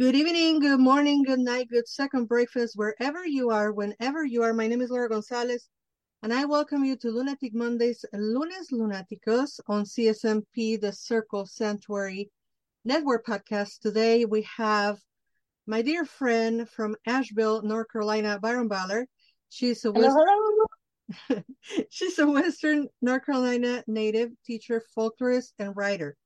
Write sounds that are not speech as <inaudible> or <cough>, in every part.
Good evening, good morning, good night, good second breakfast, wherever you are, whenever you are. My name is Laura Gonzalez, and I welcome you to Lunatic Mondays, Lunes Lunaticos on CSNP, the Circle Sanctuary Network podcast. Today we have my dear friend from Asheville, North Carolina, Byron Ballard. She's a hello, hello. <laughs> she's a Western North Carolina native teacher, folklorist, and writer.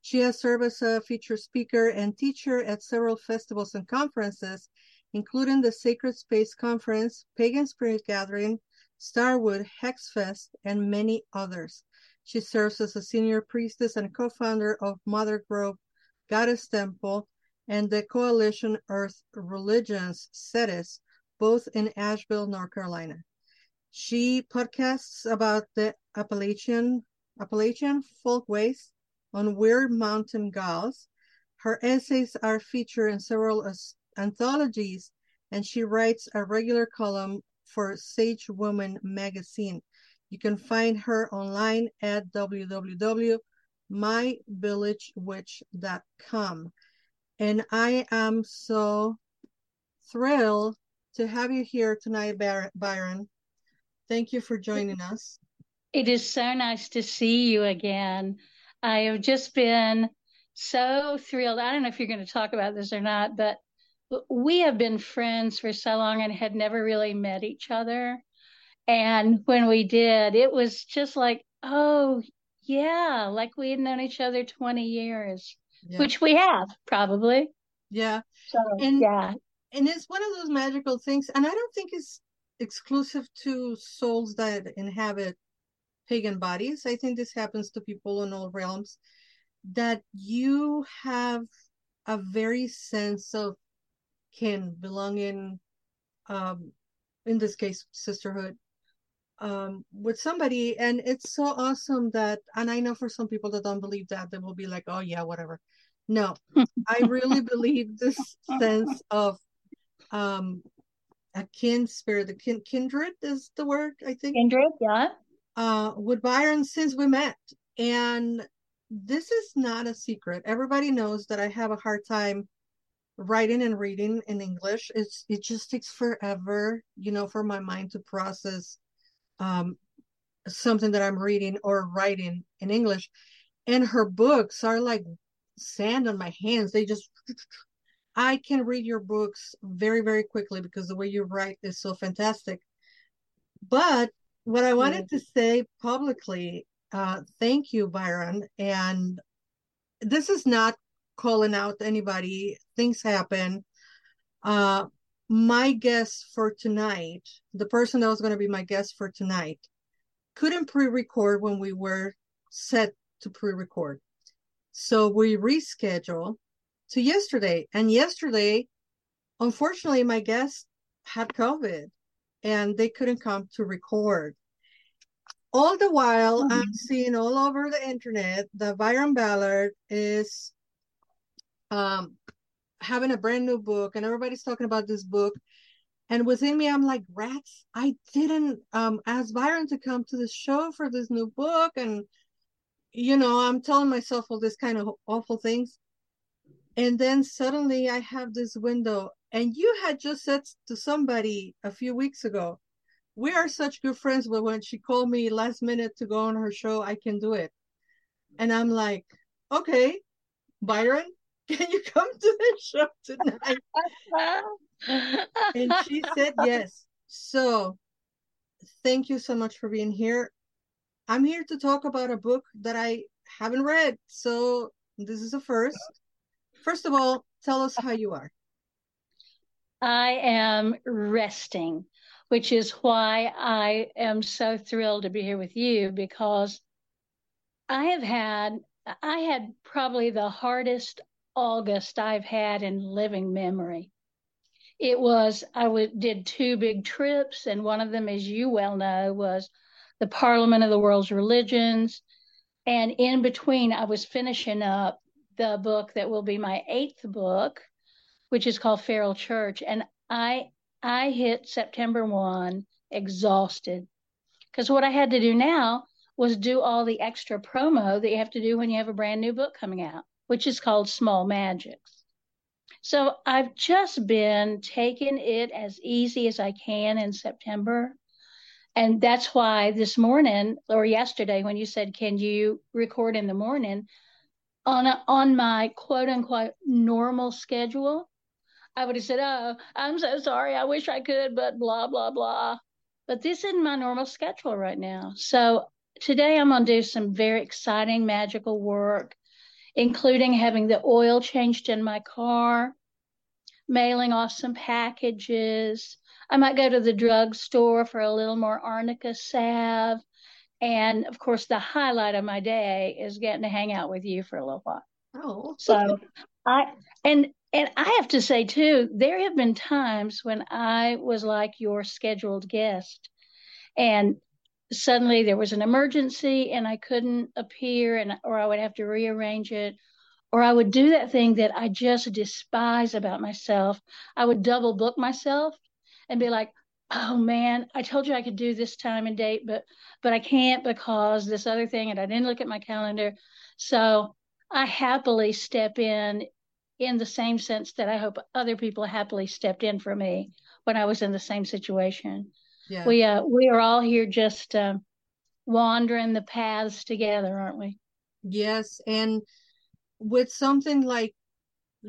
She has served as uh, a featured speaker and teacher at several festivals and conferences, including the Sacred Space Conference, Pagan Spirit Gathering, Starwood, Hexfest, and many others. She serves as a senior priestess and co-founder of Mother Grove Goddess Temple and the Coalition Earth Religions, CERES, both in Asheville, North Carolina. She podcasts about the Appalachian Appalachian folkways on weird mountain gals. Her essays are featured in several anthologies, and she writes a regular column for Sage Woman magazine. You can find her online at www.myvillagewitch.com. And I am so thrilled to have you here tonight, Byron. Thank you for joining us. It is so nice to see you again. I have just been so thrilled. I don't know if you're going to talk about this or not, but we have been friends for so long and had never really met each other. And when we did, it was just like, oh, yeah, like we had known each other 20 years, yeah. which we have probably. Yeah. So, and, yeah. And it's one of those magical things. And I don't think it's exclusive to souls that inhabit pagan bodies. I think this happens to people in all realms that you have a very sense of kin, belonging, um, in this case, sisterhood, um, with somebody. And it's so awesome that, and I know for some people that don't believe that, they will be like, oh, yeah, whatever. No, <laughs> I really believe this sense of um, a kin spirit, the kin, kindred is the word, I think. Kindred, yeah uh, with Byron since we met. And this is not a secret. Everybody knows that I have a hard time writing and reading in English. It's it just takes forever, you know, for my mind to process um, something that I'm reading or writing in English. And her books are like sand on my hands. They just I can read your books very, very quickly because the way you write is so fantastic. But what I wanted to say publicly, uh, thank you, Byron. And this is not calling out anybody. Things happen. Uh, my guest for tonight, the person that was going to be my guest for tonight, couldn't pre-record when we were set to pre-record. So we rescheduled to yesterday. And yesterday, unfortunately, my guest had COVID and they couldn't come to record. All the while, mm-hmm. I'm seeing all over the internet that Byron Ballard is um, having a brand new book, and everybody's talking about this book. And within me, I'm like, rats, I didn't um, ask Byron to come to the show for this new book. And, you know, I'm telling myself all this kind of awful things. And then suddenly I have this window and you had just said to somebody a few weeks ago, we are such good friends, but when she called me last minute to go on her show, I can do it. And I'm like, okay, Byron, <laughs> can you come to the show tonight? and she said yes. So thank you so much for being here. I'm here to talk about a book that I haven't read. So this is a first. First of all, tell us how you are. I am resting, which is why I am so thrilled to be here with you because I have had, I had probably the hardest August I've had in living memory. It was, I w- did two big trips, and one of them, as you well know, was the Parliament of the World's Religions. And in between, I was finishing up the book that will be my eighth book, which is called Feral Church. And I I hit September 1 exhausted because what I had to do now was do all the extra promo that you have to do when you have a brand new book coming out, which is called Small Magics. So I've just been taking it as easy as I can in September. And that's why this morning or yesterday, when you said, Can you record in the morning? On, a, on my quote unquote normal schedule, I would have said, Oh, I'm so sorry. I wish I could, but blah, blah, blah. But this isn't my normal schedule right now. So today I'm going to do some very exciting magical work, including having the oil changed in my car, mailing off some packages. I might go to the drugstore for a little more arnica salve. And of course, the highlight of my day is getting to hang out with you for a little while. Oh, so I and and I have to say too, there have been times when I was like your scheduled guest, and suddenly there was an emergency and I couldn't appear, and or I would have to rearrange it, or I would do that thing that I just despise about myself. I would double book myself and be like, "Oh man, I told you I could do this time and date, but but I can't because this other thing, and I didn't look at my calendar." So I happily step in in the same sense that I hope other people happily stepped in for me when I was in the same situation. Yeah. We uh we are all here just uh, wandering the paths together, aren't we? Yes, and with something like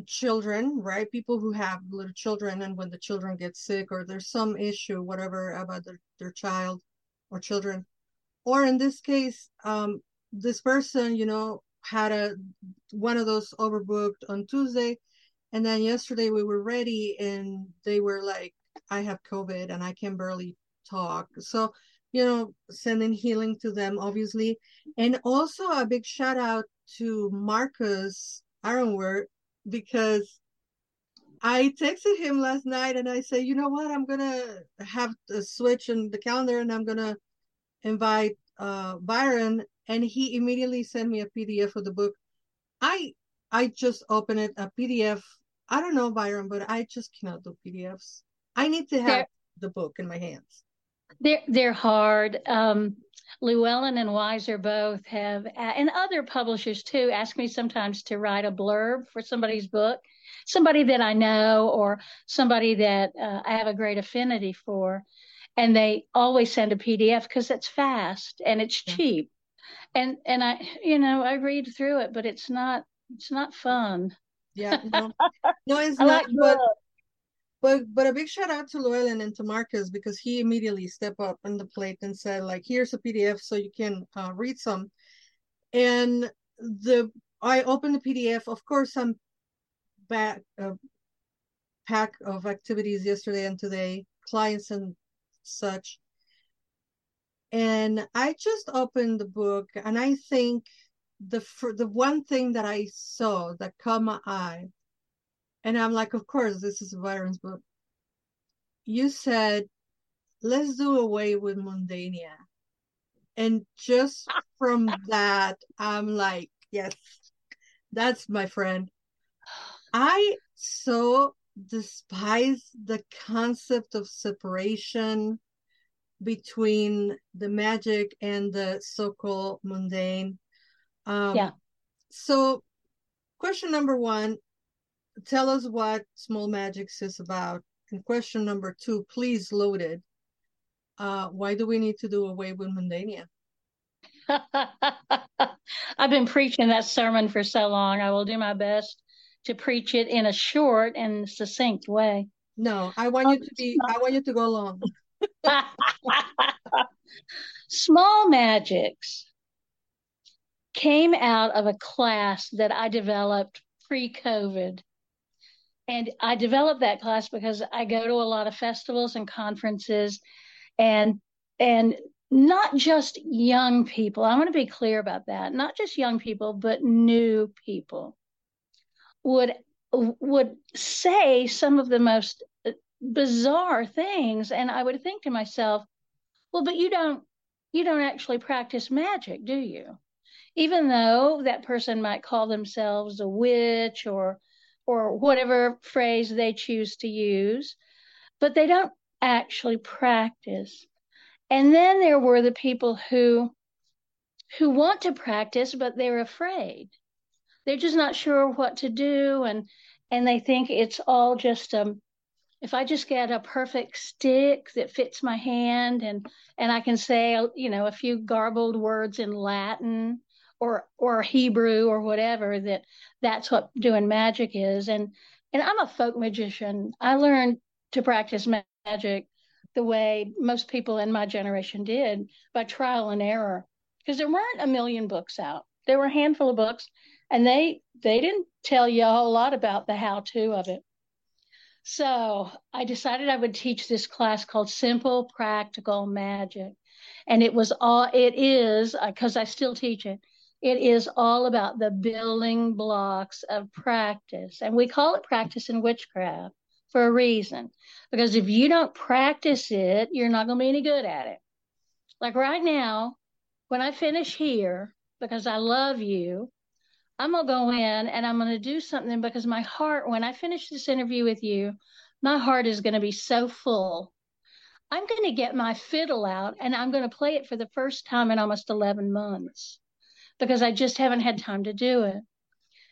children, right? People who have little children, and when the children get sick or there's some issue, whatever about their, their child or children, or in this case, um, this person, you know, had a one of those overbooked on Tuesday, and then yesterday we were ready, and they were like, "I have COVID and I can barely talk." So, you know, sending healing to them, obviously, and also a big shout out to Marcus Ironworth because I texted him last night and I say, you know what, I'm gonna have a switch in the calendar and I'm gonna invite uh, Byron and he immediately sent me a PDF of the book. I I just opened it a PDF. I don't know Byron, but I just cannot do PDFs. I need to have they're, the book in my hands. They're they're hard. Um, Llewellyn and Weiser both have, and other publishers too, ask me sometimes to write a blurb for somebody's book, somebody that I know or somebody that uh, I have a great affinity for, and they always send a PDF because it's fast and it's cheap and and I you know I read through it, but it's not it's not fun. Yeah, no, <laughs> no it's not. Like but but but a big shout out to Llewellyn and to Marcus because he immediately stepped up on the plate and said like, here's a PDF so you can uh, read some. And the I opened the PDF. Of course, I'm back a pack of activities yesterday and today, clients and such and I just opened the book and I think the the one thing that I saw that caught my eye, and I'm like, of course, this is a Byron's book. You said, let's do away with mundania. And just from that, I'm like, yes, that's my friend. I so despise the concept of separation between the magic and the so-called mundane. Um, yeah. So, question number one: Tell us what small magics is about. And question number two, please loaded. Uh, why do we need to do away with mundania? <laughs> I've been preaching that sermon for so long. I will do my best to preach it in a short and succinct way. No, I want you to be. I want you to go long. Small magics came out of a class that I developed pre COVID. And I developed that class because I go to a lot of festivals and conferences and and not just young people. I want to be clear about that. Not just young people, but new people. would would say some of the most bizarre things and i would think to myself well but you don't you don't actually practice magic do you? Even though that person might call themselves a witch or or whatever phrase they choose to use but they don't actually practice. And then there were the people who who want to practice but they're afraid. They're just not sure what to do and and they think it's all just um if I just get a perfect stick that fits my hand and and I can say you know a few garbled words in Latin or or Hebrew or whatever that that's what doing magic is and and I'm a folk magician. I learned to practice magic the way most people in my generation did by trial and error because there weren't a million books out. There were a handful of books and they they didn't tell you a whole lot about the how to of it. So I decided I would teach this class called Simple Practical Magic. And it was all, it is, because uh, I still teach it, it is all about the building blocks of practice. And we call it practice in witchcraft for a reason. Because if you don't practice it, you're not going to be any good at it. Like right now, when I finish here, because I love you, I'm going to go in and I'm going to do something because my heart, when I finish this interview with you, my heart is going to be so full. I'm going to get my fiddle out and I'm going to play it for the first time in almost 11 months because I just haven't had time to do it.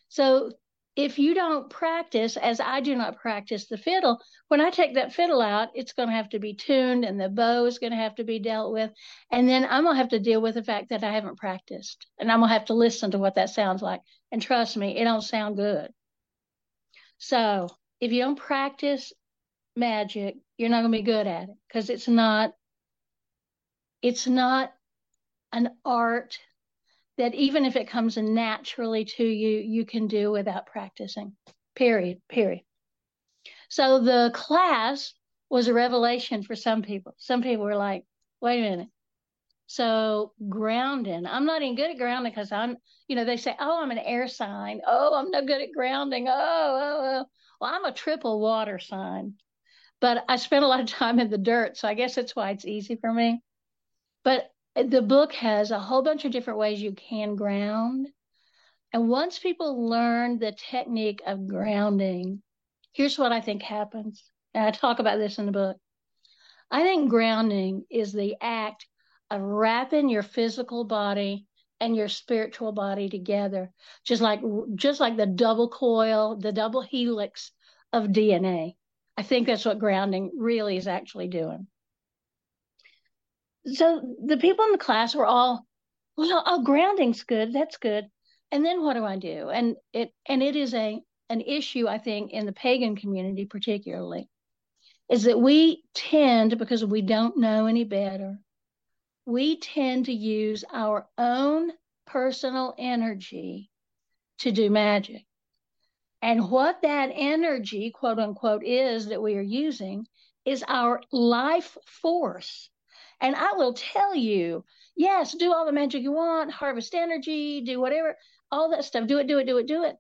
So if you don't practice, as I do not practice the fiddle, when I take that fiddle out, it's going to have to be tuned and the bow is going to have to be dealt with. And then I'm going to have to deal with the fact that I haven't practiced and I'm going to have to listen to what that sounds like. And trust me, it don't sound good. So if you don't practice magic, you're not going to be good at it because it's not, it's not an art that even if it comes naturally to you, you can do without practicing. Period. Period. So the class was a revelation for some people. Some people were like, wait a minute. So grounding, I'm not even good at grounding because I'm, you know, they say, oh, I'm an air sign. Oh, I'm no good at grounding. Oh, oh, oh. Well, I'm a triple water sign, but I spent a lot of time in the dirt. So I guess that's why it's easy for me. But the book has a whole bunch of different ways you can ground. And once people learn the technique of grounding, here's what I think happens. And I talk about this in the book. I think grounding is the act of wrapping your physical body and your spiritual body together, just like just like the double coil, the double helix of DNA. I think that's what grounding really is actually doing so the people in the class were all, well, oh, grounding's good. That's good. And then what do I do? And it and it is a an issue I think in the pagan community particularly is that we tend because we don't know any better we tend to use our own personal energy to do magic and what that energy quote unquote is that we are using is our life force and I will tell you, yes, do all the magic you want, harvest energy, do whatever, all that stuff. Do it, do it, do it, do it.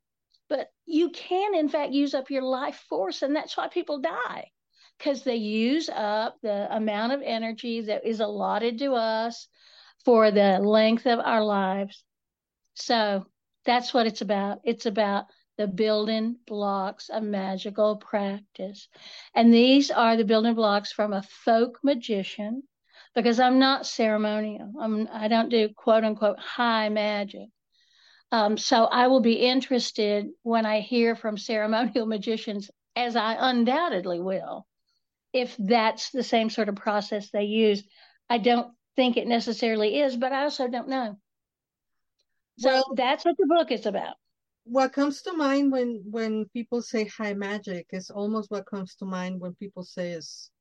But you can, in fact, use up your life force. And that's why people die because they use up the amount of energy that is allotted to us for the length of our lives. So that's what it's about. It's about the building blocks of magical practice. And these are the building blocks from a folk magician because I'm not ceremonial. I'm I don't do quote unquote high magic. Um, so I will be interested when I hear from ceremonial <laughs> magicians, as I undoubtedly will, if that's the same sort of process they use. I don't think it necessarily is, but I also don't know. So well, that's what the book is about. What comes to mind when when people say high magic is almost what comes to mind when people say is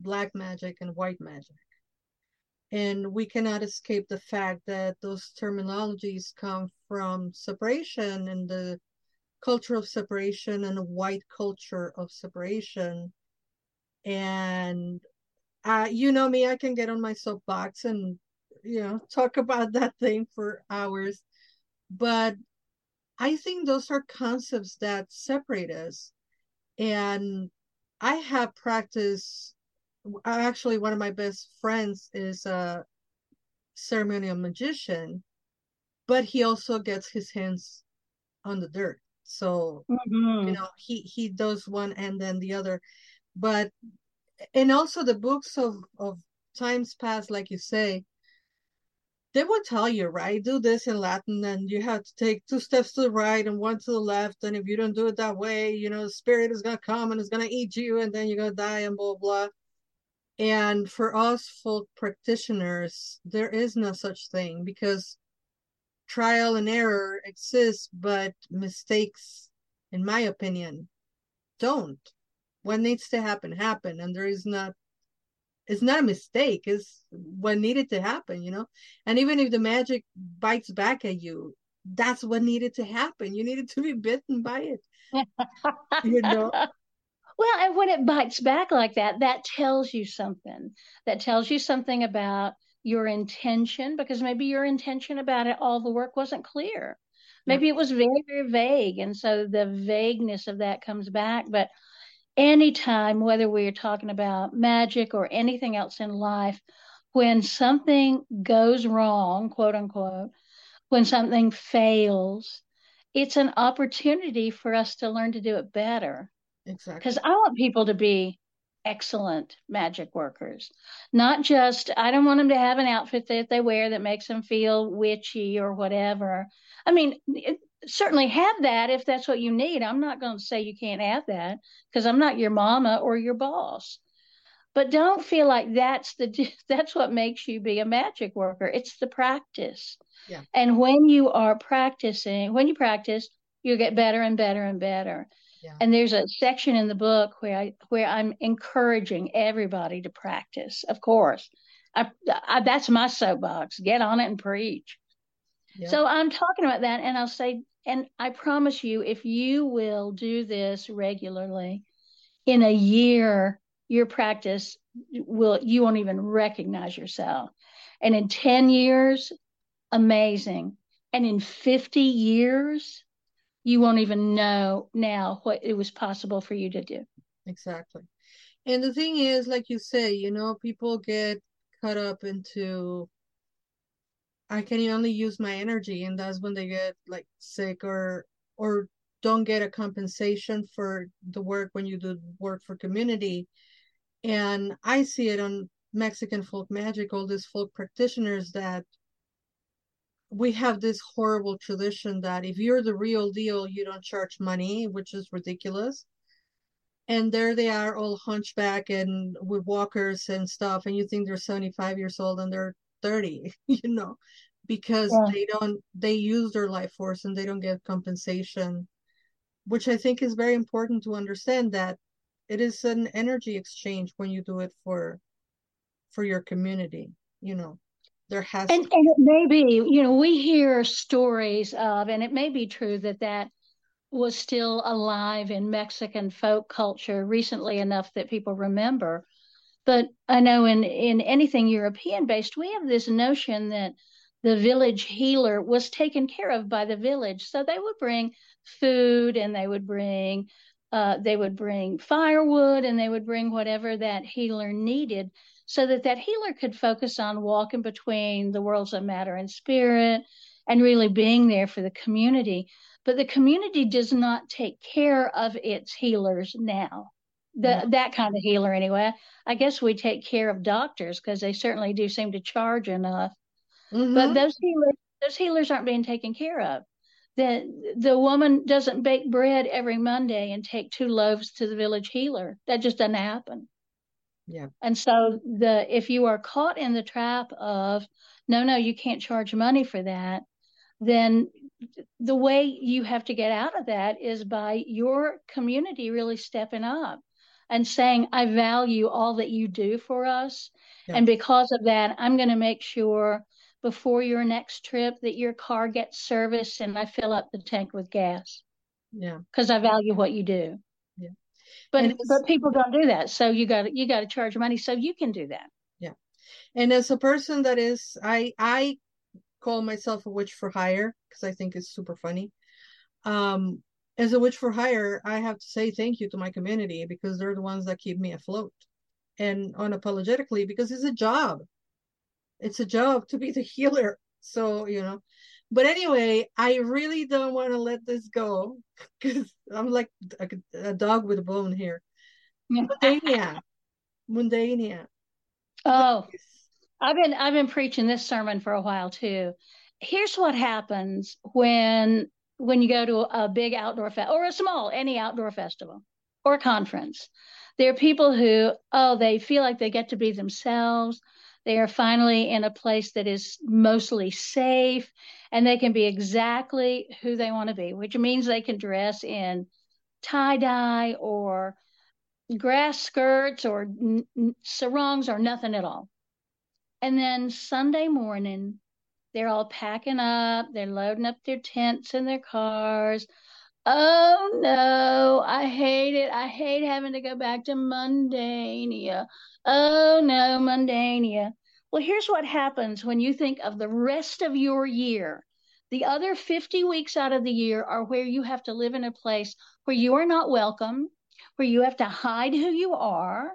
black magic and white magic and we cannot escape the fact that those terminologies come from separation and the culture of separation and a white culture of separation and uh, you know me i can get on my soapbox and you know <laughs> talk about that thing for hours but I think those are concepts that separate us. And I have practiced actually one of my best friends is a ceremonial magician, but he also gets his hands on the dirt. So Mhm. you know he he does one and then the other, but and also the books of of times past, like you say, they will tell you, right? Do this in Latin, and you have to take two steps to the right and one to the left. And if you don't do it that way, you know, the spirit is gonna come and it's gonna eat you, and then you're gonna die, and blah blah. And for us folk practitioners, there is no such thing because trial and error exists, but mistakes, in my opinion, don't. What needs to happen, happen, and there is not it's not a mistake it's what needed to happen you know? And even if the magic bites back at you that's what needed to happen. You needed to be bitten by it you know <laughs> Well, and when it bites back like that, that tells you something. That tells you something about your intention, because maybe your intention about it, all the work wasn't clear. Maybe it was very, very vague. And so the vagueness of that comes back. But anytime, whether we're talking about magic or anything else in life, when something goes wrong, quote unquote, when something fails, it's an opportunity for us to learn to do it better exactly because I want people to be excellent magic workers. Not just, I don't want them to have an outfit that they wear that makes them feel witchy or whatever. I mean, it, certainly have that if that's what you need. I'm not going to say you can't have that because I'm not your mama or your boss. But don't feel like that's the <laughs> that's what makes you be a magic worker. It's the practice. Yeah. And when you are practicing, when you practice, you get better and better and better. Yeah. And there's a section in the book where I where I'm encouraging everybody to practice. Of course, I, I, that's my soapbox. Get on it and preach. Yeah. So I'm talking about that, and I'll say, and I promise you, if you will do this regularly, in a year, your practice will you won't even recognize yourself, and in ten years, amazing, and in fifty years, you won't even know now what it was possible for you to do. exactly and the thing is like you say you know people get caught up into i can only use my energy and that's when they get like sick or or don't get a compensation for the work when you do work for community and i see it on mexican folk magic all these folk practitioners that we have this horrible tradition that if you're the real deal you don't charge money which is ridiculous and there they are all hunchback and with walkers and stuff and you think they're 75 years old and they're 30 <laughs> you know because Yeah. they don't they use their life force and they don't get compensation which i think is very important to understand that it is an energy exchange when you do it for for your community you know there has And, and it may be, you know, we hear stories of, and it may be true that that was still alive in Mexican folk culture recently enough that people remember. But I know in, in anything European based, we have this notion that the village healer was taken care of by the village. So they would bring food and they would bring uh, they would bring firewood and they would bring whatever that healer needed so that that healer could focus on walking between the worlds of matter and spirit and really being there for the community. But the community does not take care of its healers now. The, No. that kind of healer anyway. I guess we take care of doctors because they certainly do seem to charge enough. Mhm. but those healers those healers aren't being taken care of. The woman doesn't bake bread every monday and take two loaves to the village healer. That just doesn't happen Yeah. and so the if you are caught in the trap of no no you can't charge money for that then the way you have to get out of that is by your community really stepping up and saying i value all that you do for us Yeah. and because of that i'm going to make sure before your next trip that your car gets serviced and i fill up the tank with gas yeah because i value what you do. But And but people don't do that so you got you got to charge money so you can do that Yeah. and as a person that is i i call myself a witch for hire because i think it's super funny um, as a witch for hire, I have to say thank you to my community because they're the ones that keep me afloat and unapologetically because it's a job. It's a job to be the <laughs> healer. So, you know, but anyway, I really don't want to let this go because I'm like a, a, dog with a bone here. Mundania. Mundania. Oh, I've been I've been preaching this sermon for a while too. Here's what happens when when you go to a big outdoor fest or a small any outdoor festival or conference. There are people who oh they feel like they get to be themselves. They are finally in a place that is mostly safe and they can be exactly who they want to be, which means they can dress in tie dye or grass skirts or n- sarongs or nothing at all. And then Sunday morning, they're all packing up, they're loading up their tents and their cars. Oh no, I hate it. I hate having to go back to Mundania. Oh no, Mundania. Well, here's what happens when you think of the rest of your year. The other 50 weeks out of the year are where you have to live in a place where you are not welcome, where you have to hide who you are,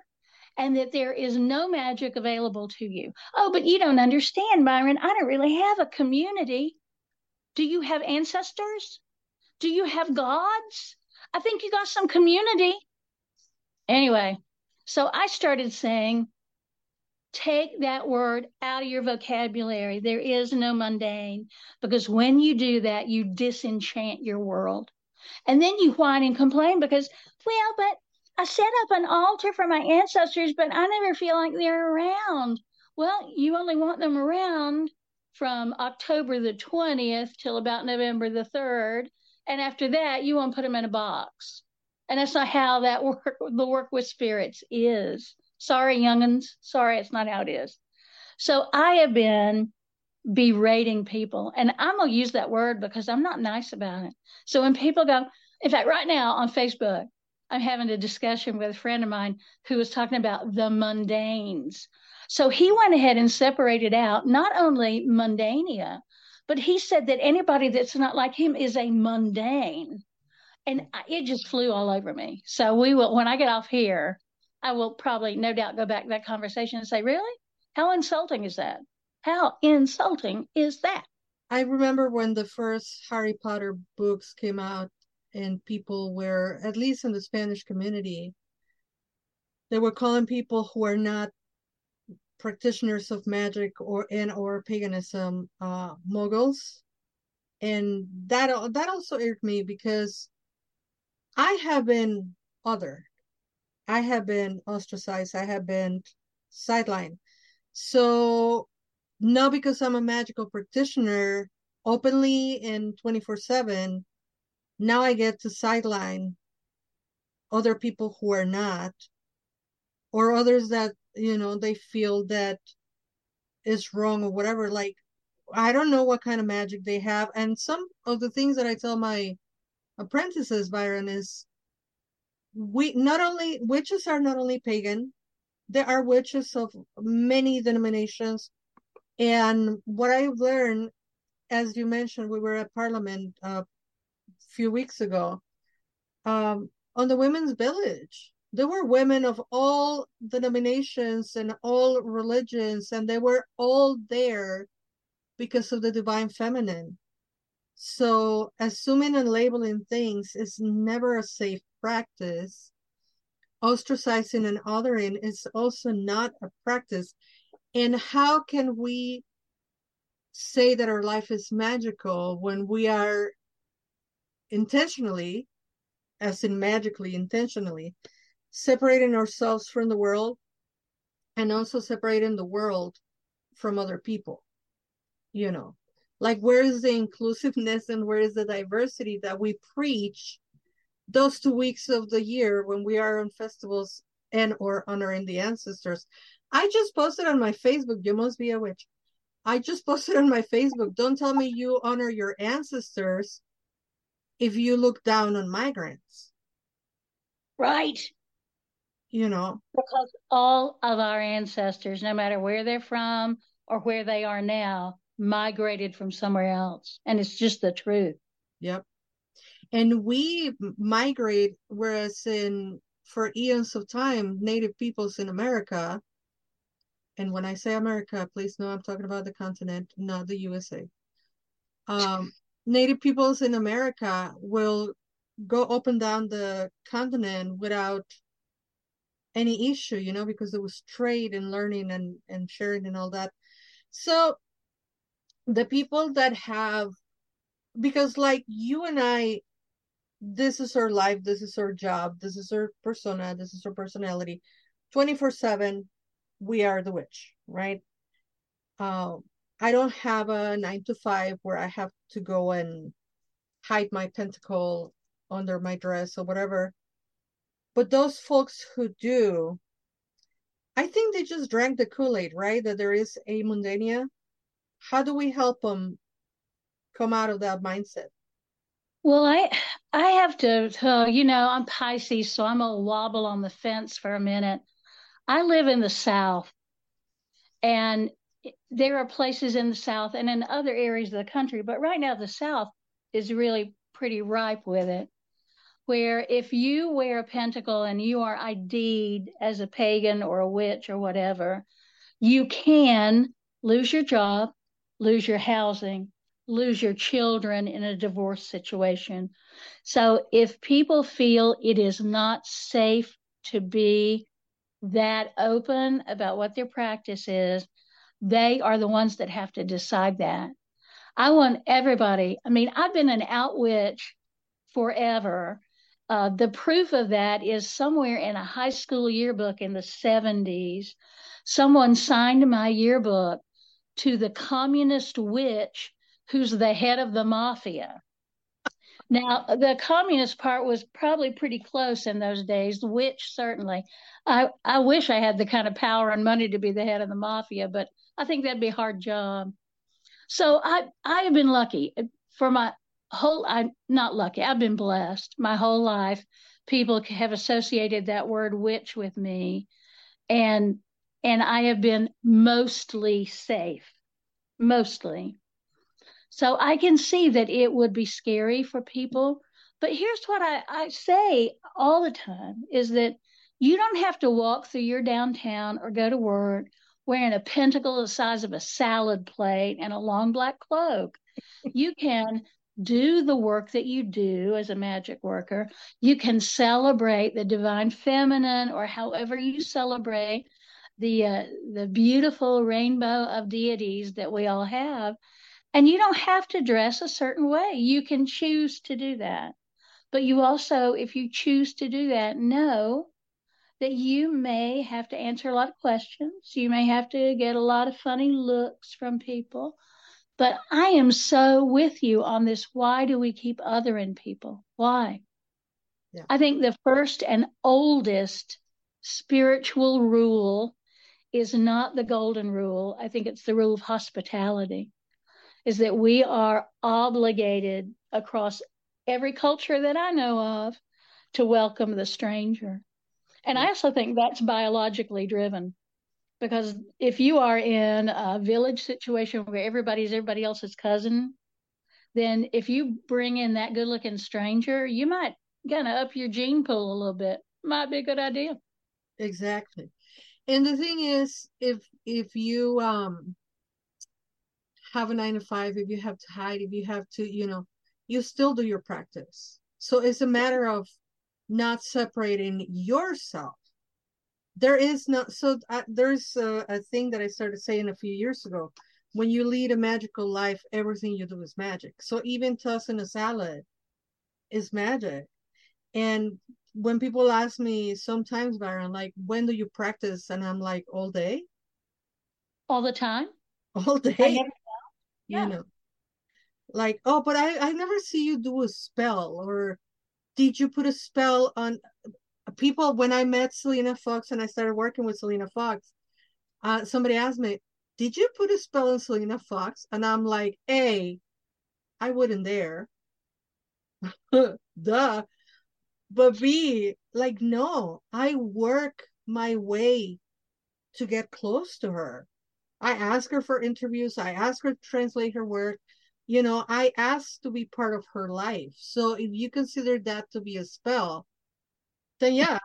and that there is no magic available to you. Oh, but you don't understand, Byron. I don't really have a community. Do you have ancestors? Do you have gods? I think you got some community. Anyway, so I started saying, take that word out of your vocabulary. There is no mundane, because when you do that, you disenchant your world. And then you whine and complain because, well, but I set up an altar for my ancestors, but I never feel like they're around. Well, you only want them around from October the 20th till about November the 3rd. And after that, you want to put them in a box. And that's not how that <laughs> work, the work with spirits is. Sorry, youngins. Sorry, it's not how it is. So I have been berating people, and I'm going to use that word because I'm not nice about it. So when people go, in fact, right now on Facebook, I'm having a discussion with a friend of mine who was talking about the mundanes. So he went ahead and separated out not only mundania, but he said that anybody that's not like him is a mundane. And it just flew all over me. So we will, when I get off here, I will probably, no doubt, go back to that conversation and say, really? How insulting is that? How insulting is that? I remember when the first Harry Potter books came out and people were at least in the spanish community they were calling people who are not practitioners of magic or and or paganism uh muggles and that that also irked me because i have been other. I have been ostracized. I have been sidelined. So not because i'm a magical practitioner openly and 24 7 now I get to sideline other people who are not, or others that, you know, they feel that is wrong or whatever. Like, I don't know what kind of magic they have. And some of the things that I tell my apprentices, Byron, is we not only witches are not only pagan, there are witches of many denominations. And what I've learned, as you mentioned, we were at Parliament a few weeks ago um, on the women's village. There were women of all denominations and all religions, and they were all there because of the divine feminine. So, assuming and labeling things is never a safe practice. Ostracizing and othering is also not a practice. And how can we say that our life is magical when we are intentionally, as in magically, intentionally, separating ourselves from the world and also separating the world from other people. You know, like where is the inclusiveness and where is the diversity that we preach those two weeks of the year when we are on festivals and or honoring the ancestors? I just posted on my Facebook, you must be a witch. I just <laughs> posted on my Facebook, don't tell me you honor your ancestors if you look down on migrants. Right. You know, because all of our ancestors, no matter where they're from or where they are now, migrated from somewhere else. And it's just the truth. Yep. and we migrate whereas in for eons of time native peoples in america and when i say america please know i'm talking about the continent not the usa um, native peoples in america will go up and down the continent without any issue you know because there was trade and learning and and sharing and all that. So the people that have because like you and i this is her life this is her job this is her persona this is her personality. 24 7 we are the witch right? Um i don't have a nine to five where i have to go and hide my pentacle under my dress or whatever but those folks who do i think they just drank the kool-aid right that there is a mundania how do we help them come out of that mindset well, I I have to, uh, you know, I'm Pisces, so I'm gonna wobble on the fence for a minute. I live in the South, and there are places in the South and in other areas of the country, but right now the South is really pretty ripe with it. Where if you wear a pentacle and you are ID'd as a pagan or a witch or whatever, you can lose your job, lose your housing, lose your children in a divorce situation. So if people feel it is not safe to be that open about what their practice is, they are the ones that have to decide that. I want everybody, I mean, I've been an out witch forever. Uh, the proof of that is somewhere in a high school yearbook in the 70s. Someone signed my yearbook to the communist witch who's the head of the mafia. Now, the communist part was probably pretty close in those days, which certainly. I, I wish I had the kind of power and money to be the head of the mafia, but I think that'd be a hard job. So I I have been lucky for my whole I'm not lucky. I've been blessed my whole life. People have associated that word witch with me and and I have been mostly safe. Mostly. So I can see that it would be scary for people. But here's what I, I say all the time is that you don't have to walk through your downtown or go to work wearing a pentacle the size of a salad plate and a long black cloak. you can do the work that you do as a magic worker. You can celebrate the divine feminine or however you celebrate the uh, the beautiful rainbow of deities that we all have and you don't have to dress a certain way. You can choose to do that. But you also, if you choose to do that, know that you may have to answer a lot of questions. You may have to get a lot of funny looks from people. But I am so with you on this. Why do we keep othering people? Why? Yeah. I think the first and oldest spiritual rule is not the golden rule. I think it's the rule of hospitality is that we are obligated across every culture that I know of to welcome the stranger. And I also think that's biologically driven because if you are in a village situation where everybody's everybody else's cousin, then if you bring in that good looking stranger, you might kind of up your gene pool a little bit. Might be a good idea. Exactly. And the thing is, if if you um have a nine to five, if you have to hide, if you have to, you know, you still do your practice. So it's a matter of not separating yourself. There is not, so uh, there's a, a thing that I started saying a few years ago. When you lead a magical life, everything you do is magic. So even tossing a salad is magic. And when people ask me sometimes, Byron, like, when do you practice? And I'm like, all day. All the time. <laughs> All day yeah. you know like oh but i i never see you do a spell or did you put a spell on people when i met selena fox and i started working with selena fox uh somebody asked me did you put a spell on selena fox and i'm like "A, I wouldn't dare <laughs> duh but b like no i work my way to get close to her I ask her for interviews. I ask her to translate her work. you know, I asked to be part of her life. So if you consider that to be a spell, then yeah,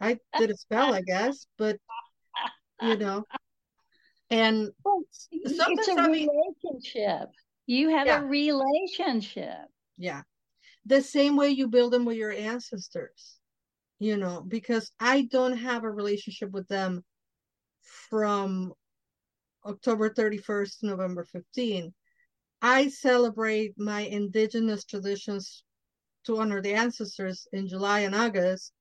I <laughs> did a spell, I guess, but you <laughs> know, and it's a relationship. You have yeah. a relationship. Yeah. The same way you build them with your ancestors, you know, because I don't have a relationship with them from October 31st to November 15. I celebrate my indigenous traditions to honor the ancestors in July and August.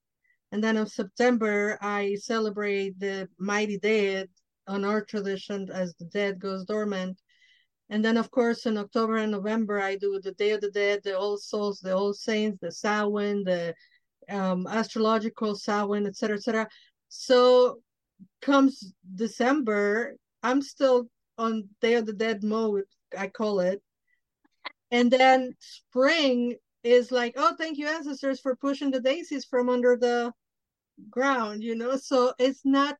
And then in September, I celebrate the mighty dead on our tradition as the dead goes dormant. And then, of course, in October and November, I do the Day of the Dead, the All Souls, the All Saints, the Samhain, the um, astrological Samhain, etc., etc. So comes December, I'm still on Day of the Dead mode, I call it. And then spring is like, oh, thank you, ancestors, for pushing the daisies from under the ground, you know? So it's not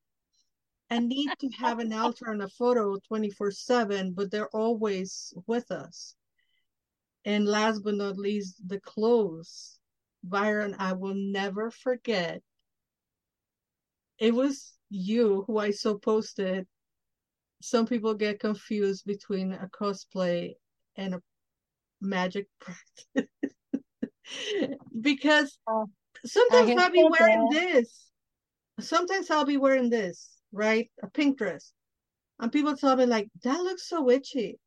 a need to have an altar and a photo 24 7, but they're always with us. And last but not least, the clothes. Byron, I will never forget. It was you who I so posted. Some people get confused between a cosplay and a magic practice. <laughs> <laughs> because sometimes I'll be wearing this. Sometimes I'll be wearing this, right? A pink dress. And people tell me, like, that looks so witchy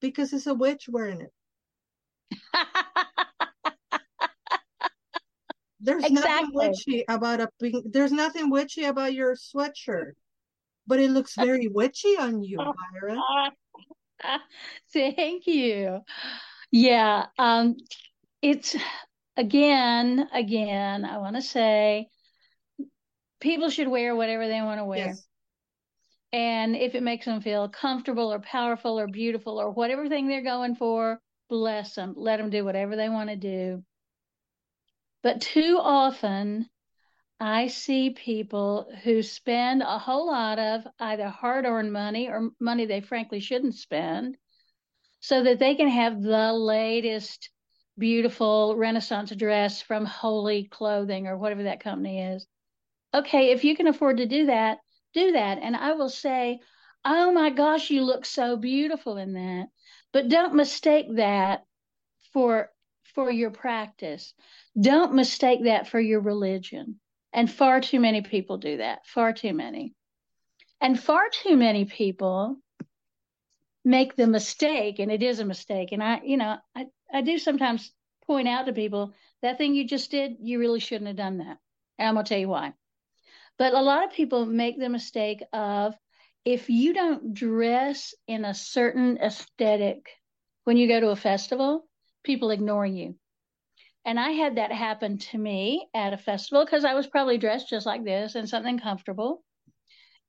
because it's a witch wearing it. <laughs> there's exactly. nothing witchy about a pink, there's nothing witchy about your sweatshirt, but it looks very witchy on you, Myra. <laughs> Thank you. Yeah. Um, it's again, again, I want to say people should wear whatever they want to wear. Yes. And if it makes them feel comfortable or powerful or beautiful or whatever thing they're going for, bless them. Let them do whatever they want to do. But too often, I see people who spend a whole lot of either hard earned money or money they frankly shouldn't spend so that they can have the latest beautiful Renaissance dress from Holy Clothing or whatever that company is. Okay, if you can afford to do that, do that. And I will say, oh my gosh, you look so beautiful in that. But don't mistake that for for your practice. Don't mistake that for your religion. And far too many people do that. Far too many. And far too many people make the mistake, and it is a mistake. And I, you know, I, I do sometimes point out to people that thing you just did, you really shouldn't have done that. And I'm going to tell you why. But a lot of people make the mistake of if you don't dress in a certain aesthetic when you go to a festival, people ignore you. And I had that happen to me at a festival because I was probably dressed just like this and something comfortable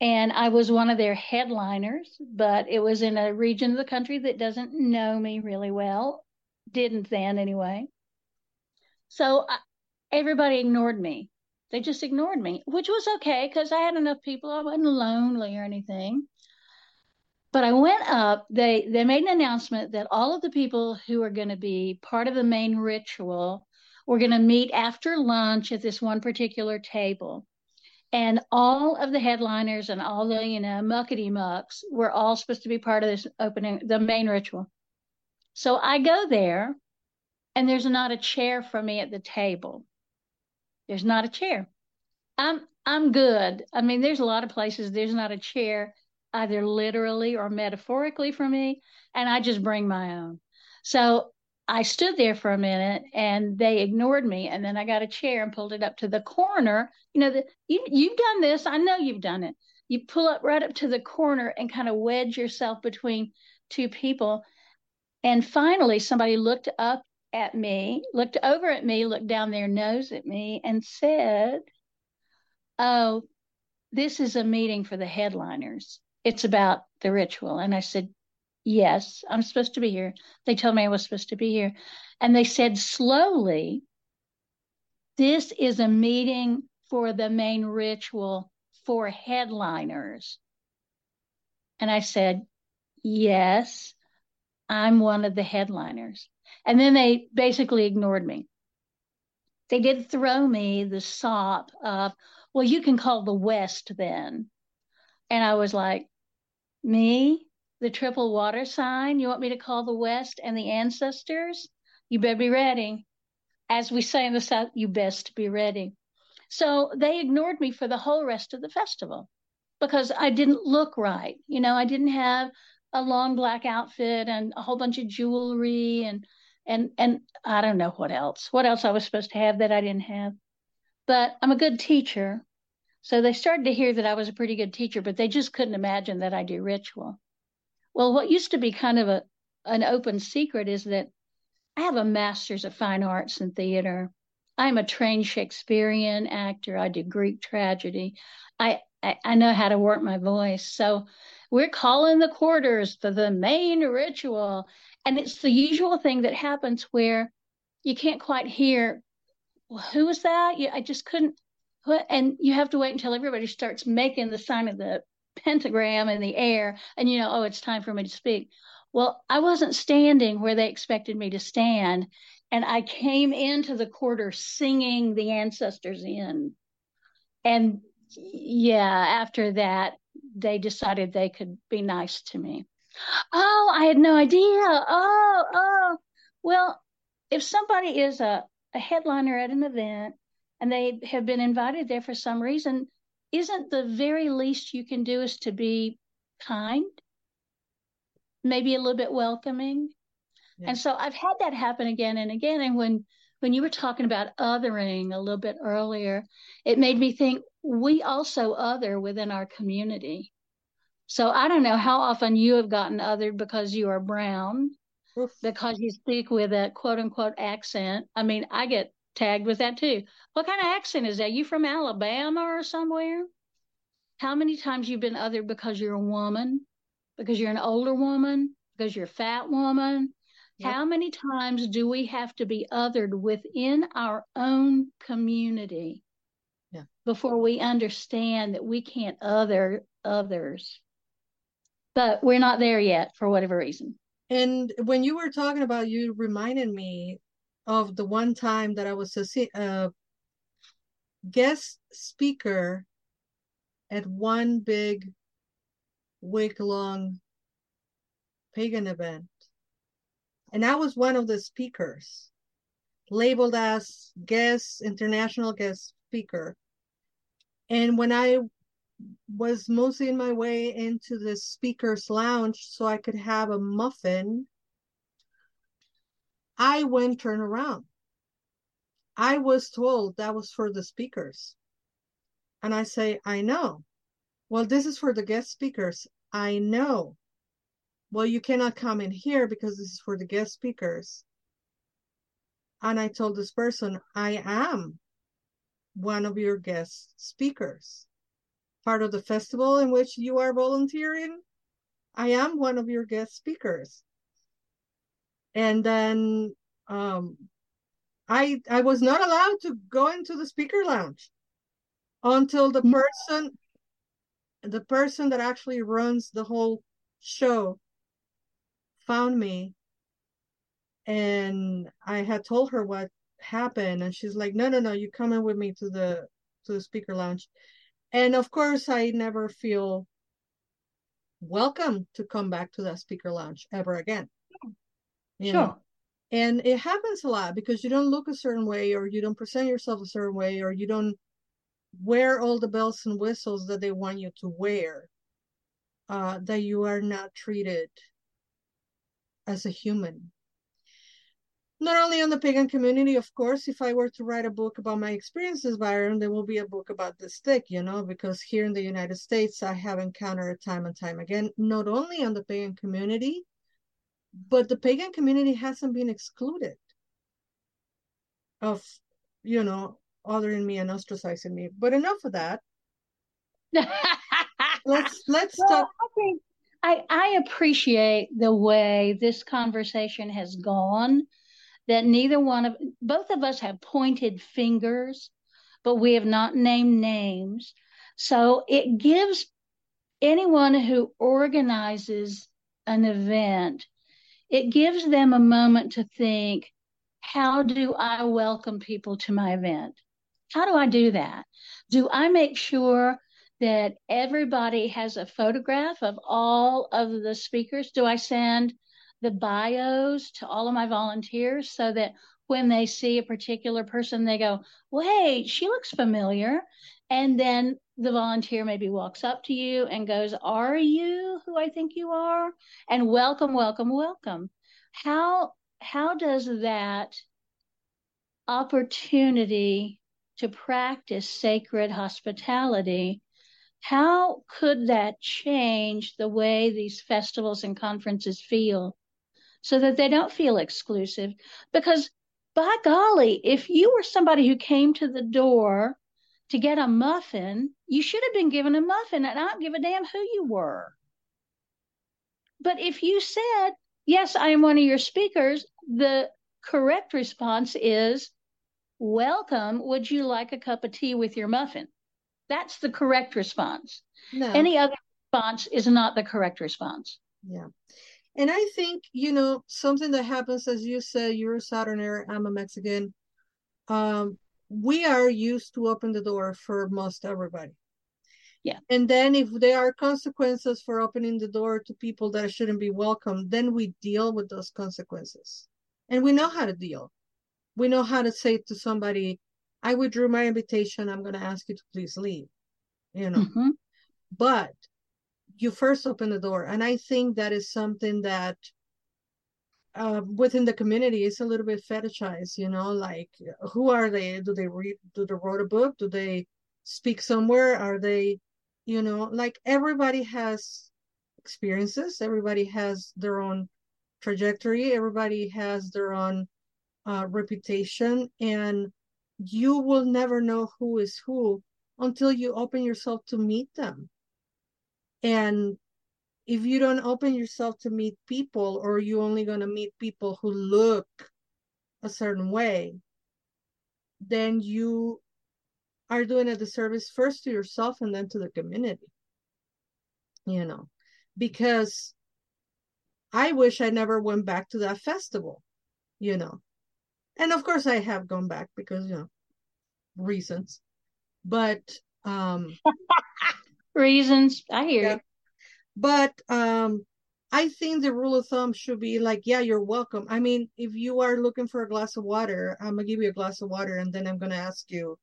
and I was one of their headliners, but it was in a region of the country that doesn't know me really well, didn't then anyway. So I, everybody ignored me. They just ignored me, which was okay because I had enough people. I wasn't lonely or anything. But I went up. They they made an announcement that all of the people who are going to be part of the main ritual were going to meet after lunch at this one particular table and all of the headliners and all the you know muckety mucks were all supposed to be part of this opening the main ritual so i go there and there's not a chair for me at the table there's not a chair i'm i'm good i mean there's a lot of places there's not a chair either literally or metaphorically for me and i just bring my own so I stood there for a minute and they ignored me. And then I got a chair and pulled it up to the corner. You know, the, you, you've done this. I know you've done it. You pull up right up to the corner and kind of wedge yourself between two people. And finally, somebody looked up at me, looked over at me, looked down their nose at me, and said, Oh, this is a meeting for the headliners. It's about the ritual. And I said, Yes, I'm supposed to be here. They told me I was supposed to be here. And they said slowly, this is a meeting for the main ritual for headliners. And I said, yes, I'm one of the headliners. And then they basically ignored me. They did throw me the sop of, well, you can call the West then. And I was like, me, the triple water sign, you want me to call the West and the ancestors? You better be ready. As we say in the South, you best be ready. So they ignored me for the whole rest of the festival because I didn't look right. You know, I didn't have a long black outfit and a whole bunch of jewelry and and and I don't know what else. What else I was supposed to have that I didn't have. But I'm a good teacher. So they started to hear that I was a pretty good teacher, but they just couldn't imagine that I do ritual. Well, what used to be kind of a an open secret is that I have a master's of fine arts in theater. I'm a trained Shakespearean actor. I do Greek tragedy. I, I, I know how to work my voice. So we're calling the quarters for the main ritual. And it's the usual thing that happens where you can't quite hear well, who was that? I just couldn't. And you have to wait until everybody starts making the sign of the pentagram in the air, and you know, oh, it's time for me to speak. Well, I wasn't standing where they expected me to stand, and I came into the quarter singing the ancestors in. And yeah, after that, they decided they could be nice to me. Oh, I had no idea. Oh, oh. Well, if somebody is a, a headliner at an event and they have been invited there for some reason, isn't the very least you can do is to be kind, maybe a little bit welcoming? Yeah. And so I've had that happen again and again. And when when you were talking about othering a little bit earlier, it made me think we also other within our community. So I don't know how often you have gotten othered because you are brown, Oof. because you speak with a quote unquote accent. I mean, I get tagged with that too. What kind of accent is that? You from Alabama or somewhere? How many times you've been othered because you're a woman, because you're an older woman, because you're a fat woman? Yep. How many times do we have to be othered within our own community yeah. before we understand that we can't other others? but we're not there yet for whatever reason. And when you were talking about, you reminded me of the one time that I was a uh, guest speaker at one big week long pagan event. And I was one of the speakers, labeled as guest, international guest speaker. And when I was moseying my way into the speaker's lounge so I could have a muffin, I went turn around. I was told that was for the speakers. And I say, I know. Well, this is for the guest speakers. I know. Well, you cannot come in here because this is for the guest speakers. And I told this person, I am one of your guest speakers. Part of the festival in which you are volunteering, I am one of your guest speakers. And then um, I I was not allowed to go into the speaker lounge until the person the person that actually runs the whole show found me. And I had told her what happened and she's like no no no you coming with me to the to the speaker lounge and of course, I never feel welcome to come back to that speaker lounge ever again. You sure. Know? And it happens a lot because you don't look a certain way or you don't present yourself a certain way or you don't wear all the bells and whistles that they want you to wear. Uh, that you are not treated as a human not only on the pagan community, of course, if I were to write a book about my experiences, Byron, there will be a book about the stick, you know, because here in the United States, I have encountered time and time again, not only on the pagan community, but the pagan community hasn't been excluded of, you know, othering me and ostracizing me. But enough of that. let's <laughs> let's well, talk. I I appreciate the way this conversation has gone that neither one of both of us have pointed fingers, but we have not named names. So it gives anyone who organizes an event, it gives them a moment to think, how do I welcome people to my event? How do I do that? Do I make sure that everybody has a photograph of all of the speakers? Do I send the bios to all of my volunteers so that when they see a particular person, they go, wait, she looks familiar. And then the volunteer maybe walks up to you and goes, Are you who I think you are? And welcome, welcome, welcome. How how does that opportunity to practice sacred hospitality how could that change the way these festivals and conferences feel so that they don't feel exclusive because by golly if you were somebody who came to the door to get a muffin, you should have been given a muffin, and I don't give a damn who you were. But if you said, Yes, I am one of your speakers, the correct response is, Welcome. Would you like a cup of tea with your muffin? That's the correct response. No. Any other response is not the correct response. Yeah. And I think, you know, something that happens, as you said, you're a Southerner, I'm a Mexican. Um, we are used to open the door for most everybody. Yeah. And then if there are consequences for opening the door to people that shouldn't be welcome, then we deal with those consequences. And we know how to deal. We know how to say to somebody, I withdrew my invitation. I'm going to ask you to please leave. You know. Mm-hmm. But you first open the door. And I think that is something that uh, within the community it's a little bit fetishized you know like who are they? Do they read do they write a book? Do they speak somewhere? Are they you know like everybody has experiences. Everybody has their own trajectory. Everybody has their own uh, reputation. And you will never know who is who until you open yourself to meet them and if you don't open yourself to meet people or you're only going to meet people who look a certain way then you are doing a disservice first to yourself and then to the community you know? Because i wish i never went back to that festival you know? And of course i have gone back because you know reasons. But um <laughs> reasons i hear yeah. But um, I think the rule of thumb should be like, yeah, you're welcome. I mean, if you are looking for a glass of water, I'm gonna give you a glass of water, and then I'm gonna ask you,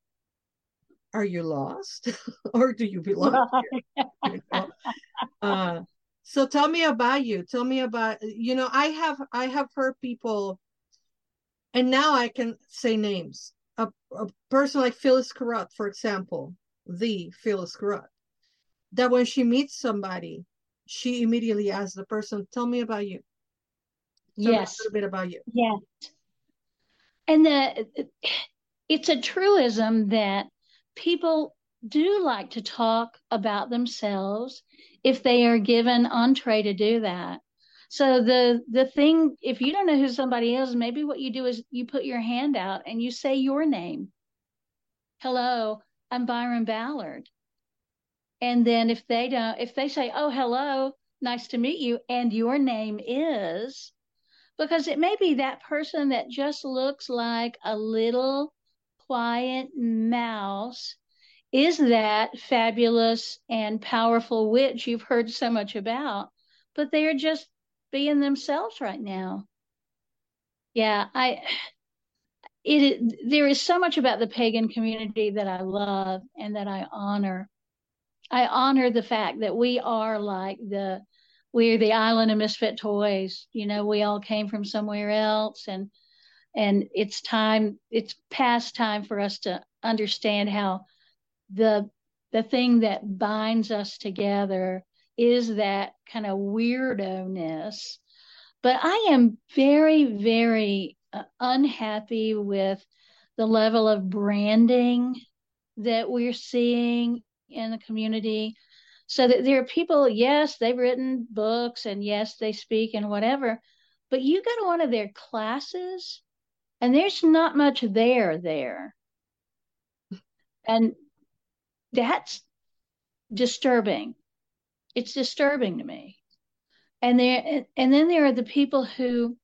are you lost, <laughs> or do you belong here? you know? uh, so tell me about you. Tell me about you know. I have I have heard people, and now I can say names. A, a person like Phyllis Curott, for example, the Phyllis Curott, that when she meets somebody, she immediately asks the person, "Tell me about you." Tell yes, a little bit about you. Yes, and the it's a truism that people do like to talk about themselves if they are given entree to do that. So the the thing, if you don't know who somebody is, maybe what you do is you put your hand out and you say your name. Hello, I'm Byron Ballard. And then if they don't, if they say, oh, hello, nice to meet you, and your name is, because it may be that person that just looks like a little quiet mouse is that fabulous and powerful witch you've heard so much about, but they are just being themselves right now. Yeah, I it there is so much about the pagan community that I love and that I honor. I honor the fact that we are like the we're the island of misfit toys. You know, we all came from somewhere else and and it's time it's past time for us to understand how the the thing that binds us together is that kind of weirdo-ness. But I am very, very uh, unhappy with the level of branding that we're seeing in the community. So that there are people yes they've written books and yes they speak and whatever but you go to one of their classes and there's not much there there. And that's disturbing. It's disturbing to me. And there and then there are the people who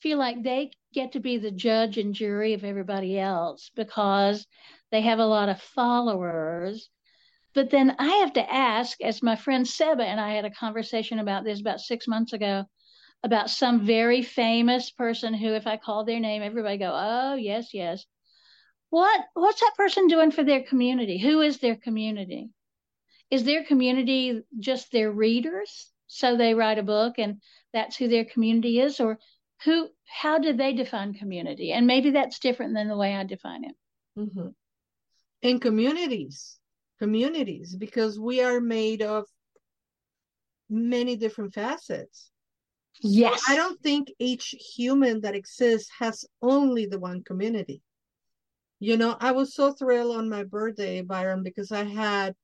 feel like they get to be the judge and jury of everybody else because they have a lot of followers but then i have to ask as my friend seba and i had a conversation about this about six months ago about some very famous person who if i call their name everybody go oh yes yes. What what's that person doing for their community? Who is their community? Is their community just their readers so they write a book and that's who their community is? Or who how do they define community? And maybe that's different than the way i define it. Mm-hmm. in communities communities because we are made of many different facets yes i don't think each human that exists has only the one community you know i was so thrilled on my birthday byron because i had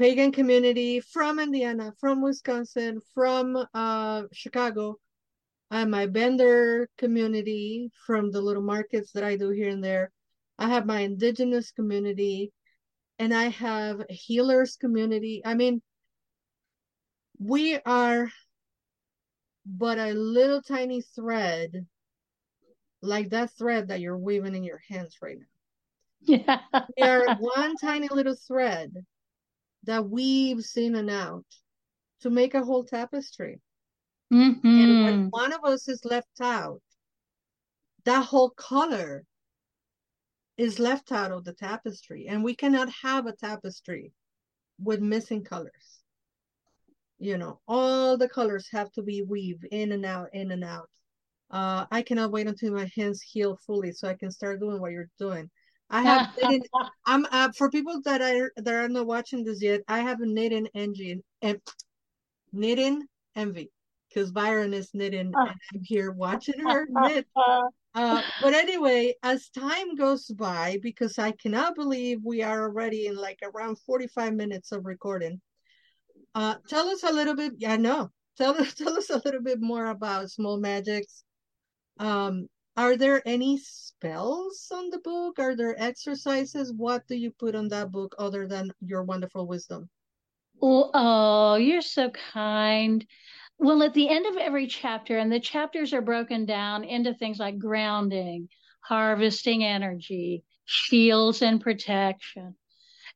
pagan community from Indiana, from Wisconsin, from uh, Chicago. I have my vendor community from the little markets that I do here and there. I have my indigenous community and I have healers community. I mean, we are but a little tiny thread like that thread that you're weaving in your hands right now. Yeah. we are <laughs> one tiny little thread that weaves in and out to make a whole tapestry. Mm-hmm. And when one of us is left out, that whole color is left out of the tapestry. And we cannot have a tapestry with missing colors. You know, all the colors have to be weaved in and out, in and out. Uh, I cannot wait until my hands heal fully so I can start doing what you're doing. I have <laughs> knitting, I'm uh, for people that are that are not watching this yet. I have a knitting engine and knitting envy because Byron is knitting and I'm here watching her <laughs> knit. Uh, but anyway, as time goes by, because I cannot believe we are already in like around 45 minutes of recording. Uh, tell us a little bit. Yeah, no. Tell us <laughs> tell us a little bit more about small magics. Um, are there any spells on the book? Are there exercises? What do you put on that book other than your wonderful wisdom? Oh, oh, you're so kind. Well, at the end of every chapter, and the chapters are broken down into things like grounding, harvesting energy, shields, and protection.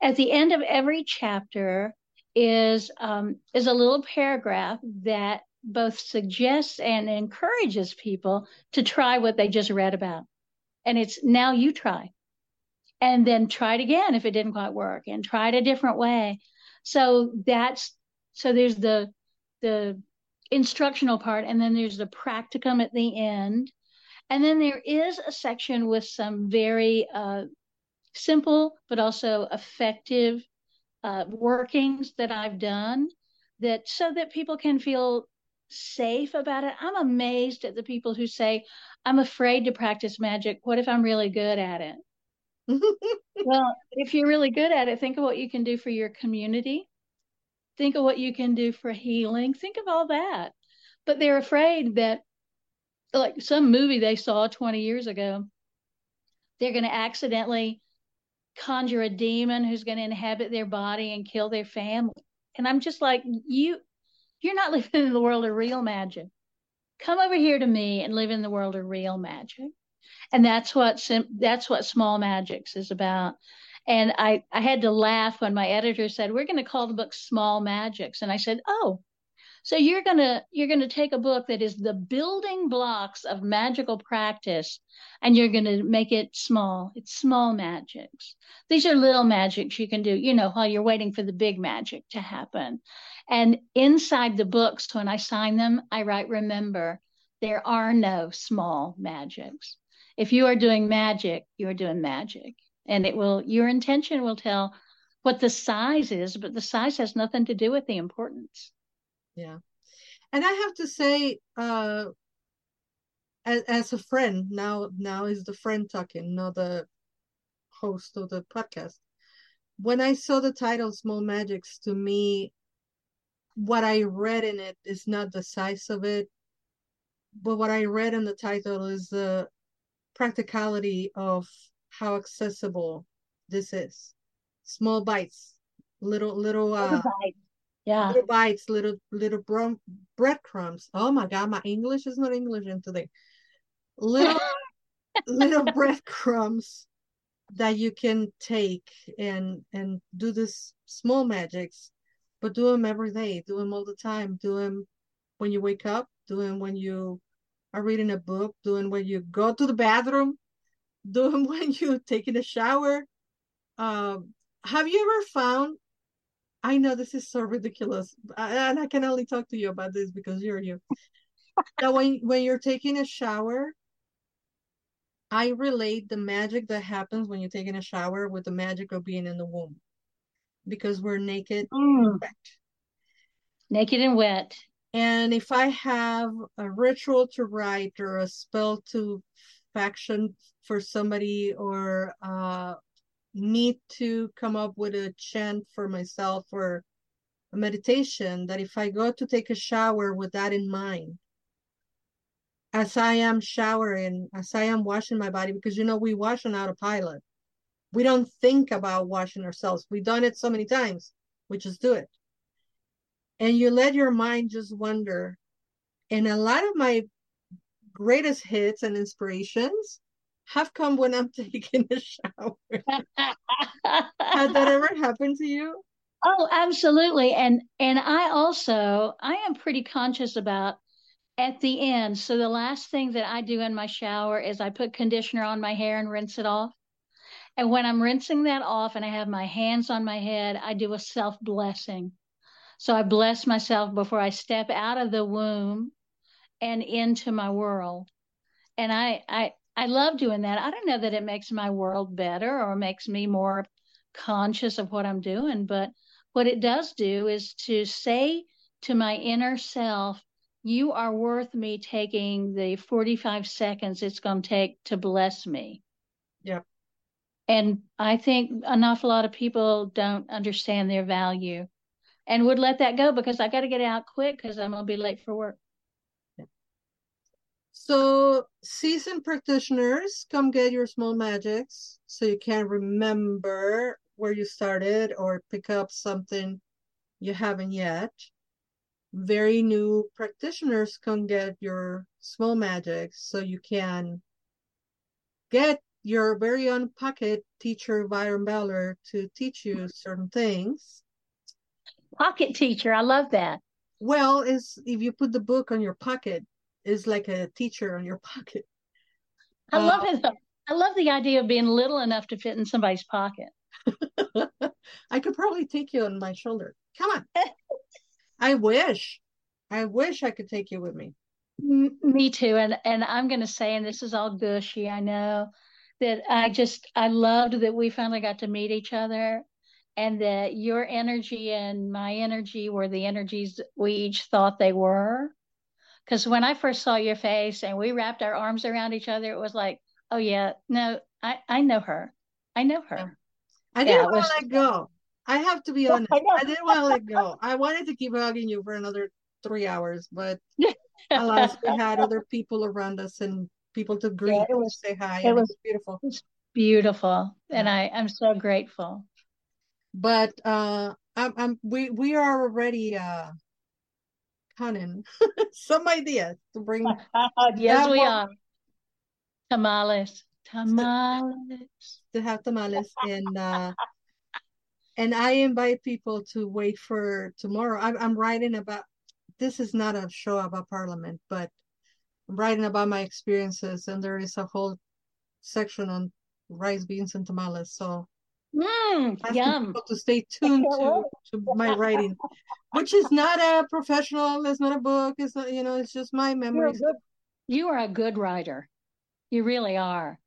At the end of every chapter is um, is a little paragraph that both suggests and encourages people to try what they just read about. And it's now you try. And then try it again if it didn't quite work and try it a different way. So that's so there's the the instructional part and then there's the practicum at the end. And then there is a section with some very uh, simple but also effective uh, workings that I've done that so that people can feel safe about it. I'm amazed at the people who say, I'm afraid to practice magic. What if I'm really good at it? <laughs> well, if you're really good at it, think of what you can do for your community. Think of what you can do for healing. Think of all that. But they're afraid that, like some movie they saw 20 years ago, they're going to accidentally conjure a demon who's going to inhabit their body and kill their family. And I'm just like, you you're not <laughs> living in the world of real magic. Come over here to me and live in the world of real magic. And that's what that's what small magics is about. And I, I had to laugh when my editor said, We're going to call the book Small Magics. And I said, Oh, so you're gonna you're gonna take a book that is the building blocks of magical practice and you're gonna make it small. It's small magics. These are little magics you can do, you know, while you're waiting for the big magic to happen. And inside the books, when I sign them, I write, remember, there are no small magics. If you are doing magic, you are doing magic. And it will your intention will tell what the size is, but the size has nothing to do with the importance. Yeah. And i have to say uh as, as a friend now now is the friend talking not the host of the podcast. When i saw the title small magics to me what i read in it is not the size of it but what i read in the title is the practicality of how accessible this is small bites little little uh, Yeah. Little bites, little little brum, breadcrumbs. Oh my God, my English is not English in today. Little <laughs> little breadcrumbs that you can take and and do this small magics, but do them every day. Do them all the time. Do them when you wake up. Do them when you are reading a book. Do them when you go to the bathroom. Do them <laughs> when you're taking a shower. Um, have you ever found I know this is so ridiculous, and I can only talk to you about this because you're you. <laughs> that when when you're taking a shower, I relate the magic that happens when you're taking a shower with the magic of being in the womb, because we're naked, Mm. and wet. Naked and wet. And if I have a ritual to write or a spell to faction for somebody or uh need to come up with a chant for myself or a meditation that if I go to take a shower with that in mind, as I am showering, as I am washing my body, because you know, we wash on autopilot. We don't think about washing ourselves. We've done it so many times. We just do it. And you let your mind just wander. And a lot of my greatest hits and inspirations have come when I'm <laughs> taking a shower. Has that ever <laughs> happened to you? Oh, absolutely. And and I also I am pretty conscious about at the end. So the last thing that I do in my shower is I put conditioner on my hair and rinse it off. And when I'm rinsing that off and I have my hands on my head, I do a self blessing. So I bless myself before I step out of the womb and into my world. And I I I love doing that. I don't know that it makes my world better or makes me more conscious of what I'm doing, but what it does do is to say to my inner self, you are worth me taking the 45 seconds it's going to take to bless me. Yep. And I think an awful lot of people don't understand their value and would let that go because I got to get out quick because I'm going to be late for work. So, seasoned practitioners, come get your small magics so you can remember where you started or pick up something you haven't yet. Very new practitioners, come get your small magics so you can get your very own pocket teacher, Byron Ballard, to teach you certain things. Pocket teacher, I love that. Well, is if you put the book on your pocket, is like a teacher on your <laughs> pocket. I Uh, love it. I love the idea of being little enough to fit in somebody's pocket. <laughs> I could probably take you on my shoulder. Come on. <laughs> I wish. I wish I could take you with me. M- Me too. And and I'm going to say, and this is all gushy, I know, that I just I loved that we finally got to meet each other, and that your energy and my energy were the energies we each thought they were. Because when I first saw your face and we wrapped our arms around each other, it was like, oh yeah, no, I I know her, I know her. I didn't it want was- to let go. I have to be <laughs> honest. I. I didn't want to let go. I wanted to keep hugging you for another three hours, but <laughs> alas, we had other people around us and people to greet, it was- say hi. it and was- beautiful. Beautiful, and I I'm so grateful. But uh, I'm, I'm we we are already uh, cunning <laughs> some ideas to bring <laughs> yes, we one- are. Tamales, tamales. to have tamales and uh and I invite people to wait for tomorrow. I'm I'm writing about this is not a show about parliament, but I'm writing about my experiences and there is a whole section on rice, beans, and tamales. So I ask yum. to stay tuned to, <laughs> to my writing, which is not a professional, it's not a book, it's not, you know, it's just my You're memories. good, you are a good writer. You really are.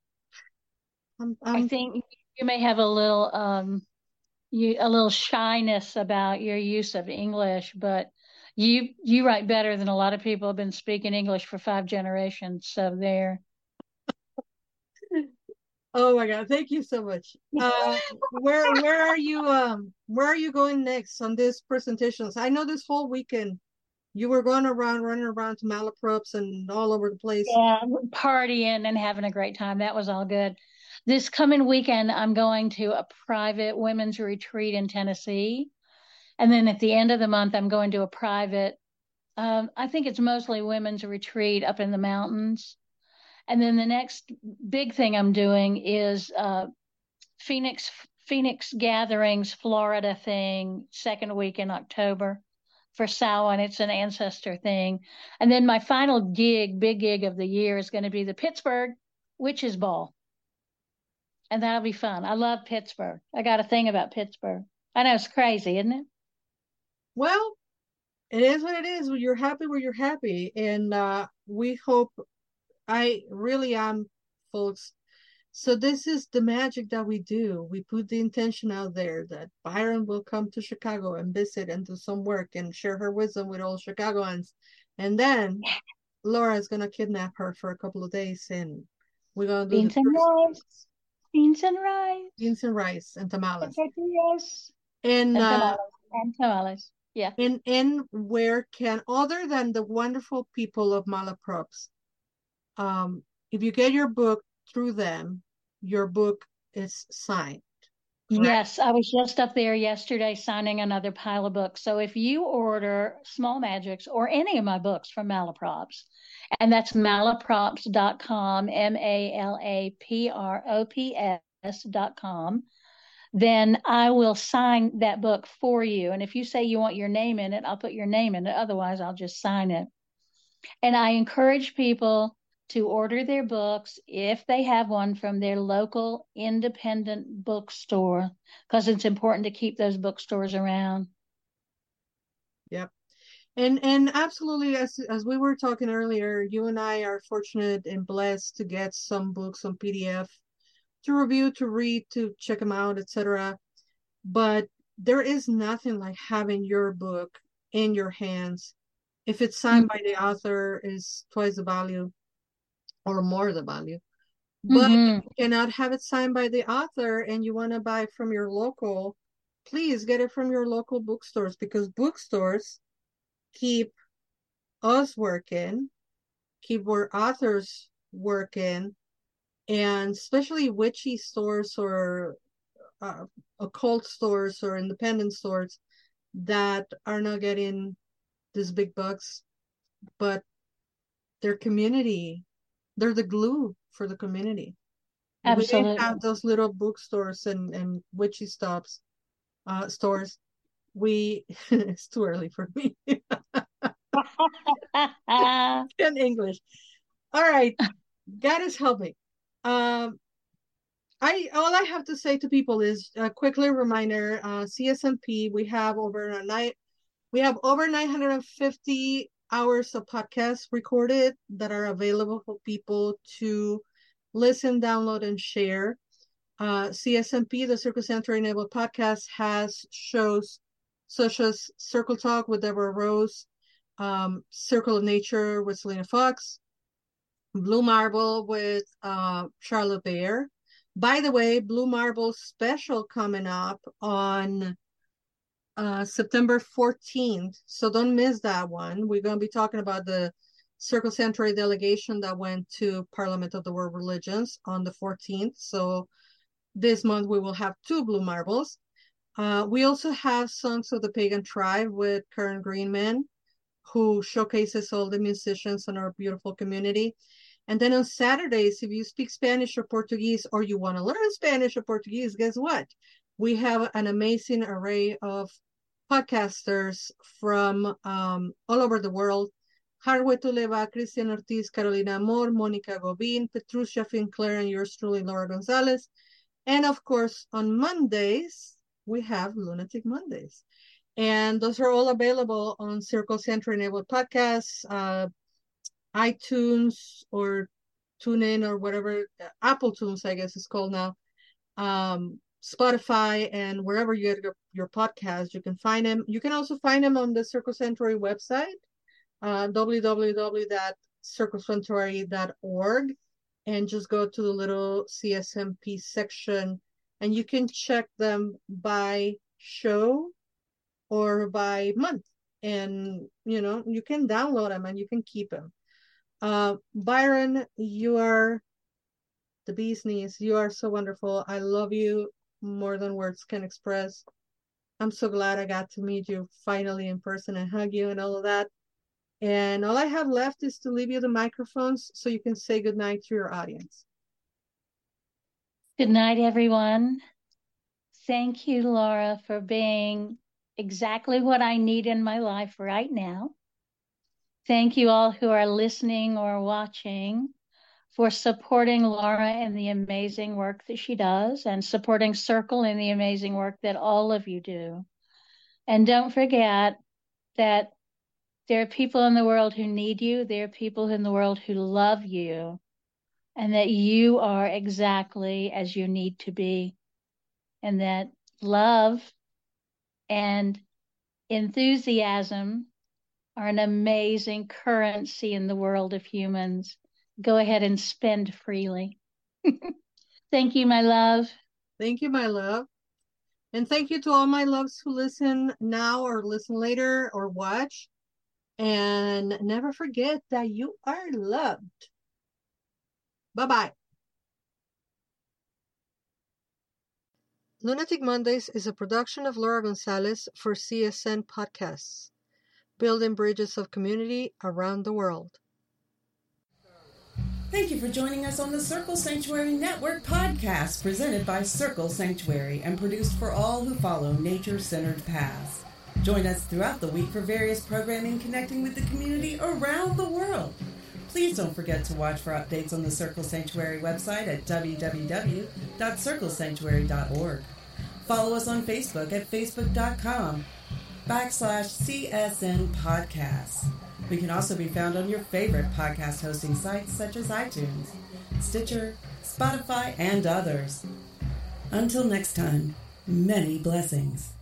I'm, I I'm think you may have a little um you a little shyness about your use of English, but you you write better than a lot of people have been speaking English for five generations. So there. Oh my God, thank you so much. Uh, where where are you um where are you going next on this presentations? I know this whole weekend you were going around running around to malaprops and all over the place. Yeah, partying and having a great time. That was all good. This coming weekend, I'm going to a private women's retreat in Tennessee. And then at the end of the month, I'm going to a private, um, I think it's mostly women's retreat up in the mountains. And then the next big thing I'm doing is uh, Phoenix Phoenix Gatherings Florida thing, second week in October for Samhain. It's an ancestor thing. And then my final gig, big gig of the year, is going to be the Pittsburgh Witches Ball. And that'll be fun. I love Pittsburgh. I got a thing about Pittsburgh. I know it's crazy, isn't it? Well, it is what it is. You're happy where you're happy. And uh, we hope, I really am, folks. So this is the magic that we do. We put the intention out there that Byron will come to Chicago and visit and do some work and share her wisdom with all Chicagoans. And then Laura is gonna kidnap her for a couple of days and we're gonna do beans and rice. Beans and rice. Beans and rice and tamales. Yes. And, and uh, tamales. And tamales. Yeah. And and where can other than the wonderful people of Malaprops, um, if you get your book through them, your book is signed. correct? Yes, I was just up there yesterday signing another pile of books. So if you order Small Magics or any of my books from Malaprops, and that's malaprops.com, M A L A P R O P S.com, then I will sign that book for you. And if you say you want your name in it, I'll put your name in it. Otherwise, I'll just sign it. And I encourage people to order their books if they have one from their local independent bookstore because it's important to keep those bookstores around. Yep. And and absolutely as as we were talking earlier, you and I are fortunate and blessed to get some books on PDF to review, to read, to check them out, etc. But there is nothing like having your book in your hands. If it's signed mm. by the author, is twice the value or more the value. But Mhm. if you cannot have it signed by the author and you want to buy from your local, please get it from your local bookstores because bookstores keep us working, keep our authors working, and especially witchy stores or uh, occult stores or independent stores that are not getting these big bucks, but their community, they're the glue for the community. If We Absolutely. have those little bookstores and, and witchy stops, uh, stores. We, <laughs> it's too early for me <laughs> <laughs> in English. All right, God is helping. Um, I all I have to say to people is a quickly reminder. Uh, CSNP, we have over a night, we have over 950 hours of podcasts recorded that are available for people to listen, download, and share. Uh, CSNP, the Circle Sanctuary Network Podcast, has shows such as Circle Talk with Deborah Rose, um, Circle of Nature with Selena Fox, Blue Marble with uh, Charlotte Bear. By the way, Blue Marble special coming up on uh, September 14th. So don't miss that one. We're going to be talking about the Circle Sanctuary delegation that went to Parliament of the World Religions on the 14th. So this month we will have two Blue Marbles. Uh, we also have Songs of the Pagan Tribe with Karen Greenman, who showcases all the musicians in our beautiful community. And then on Saturdays, if you speak Spanish or Portuguese, or you want to learn Spanish or Portuguese, guess what? We have an amazing array of podcasters from um, all over the world. Harwe Tuleva, Christian Ortiz, Carolina Amor, Monica Gobin, Petrucia Finclair, and yours truly, Laura Gonzalez. And of course, on Mondays, we have Lunatic Mondays. And those are all available on Circle Sanctuary Network Podcasts, uh, iTunes or TuneIn or whatever, uh, Apple Tunes, I guess it's called now, um, Spotify, and wherever you get your, your podcast, you can find them. You can also find them on the Circle Sanctuary website, uh, www.circlesanctuary.org, and just go to the little CSNP section, and you can check them by show or by month. And you know, you can download them and you can keep them. Uh, Byron, you are the bee's knees. You are so wonderful. I love you more than words can express. I'm so glad I got to meet you finally in person and hug you and all of that. And all I have left is to leave you the microphones so you can say goodnight to your audience. Good night, everyone. Thank you, Laura, for being exactly what I need in my life right now. Thank you all who are listening or watching for supporting Laura and the amazing work that she does and supporting Circle in the amazing work that all of you do. And don't forget that there are people in the world who need you, there are people in the world who love you, and that you are exactly as you need to be. And that love and enthusiasm are an amazing currency in the world of humans go ahead and spend freely. <laughs> thank you, my love. Thank you, my love. And thank you to all my loves who listen now or listen later or watch. And never forget that you are loved. Bye bye. Lunatic Mondays is a production of Laura Gonzalez for CSN Podcasts, building bridges of community around the world. Thank you for joining us on the Circle Sanctuary Network podcast, presented by Circle Sanctuary and produced for all who follow nature centered paths. Join us throughout the week for various programming connecting with the community around the world. Please don't forget to watch for updates on the Circle Sanctuary website at www.circlesanctuary.org. Follow us on Facebook at facebook.com backslash CSN podcasts. We can also be found on your favorite podcast hosting sites such as iTunes, Stitcher, Spotify, and others. Until next time, many blessings.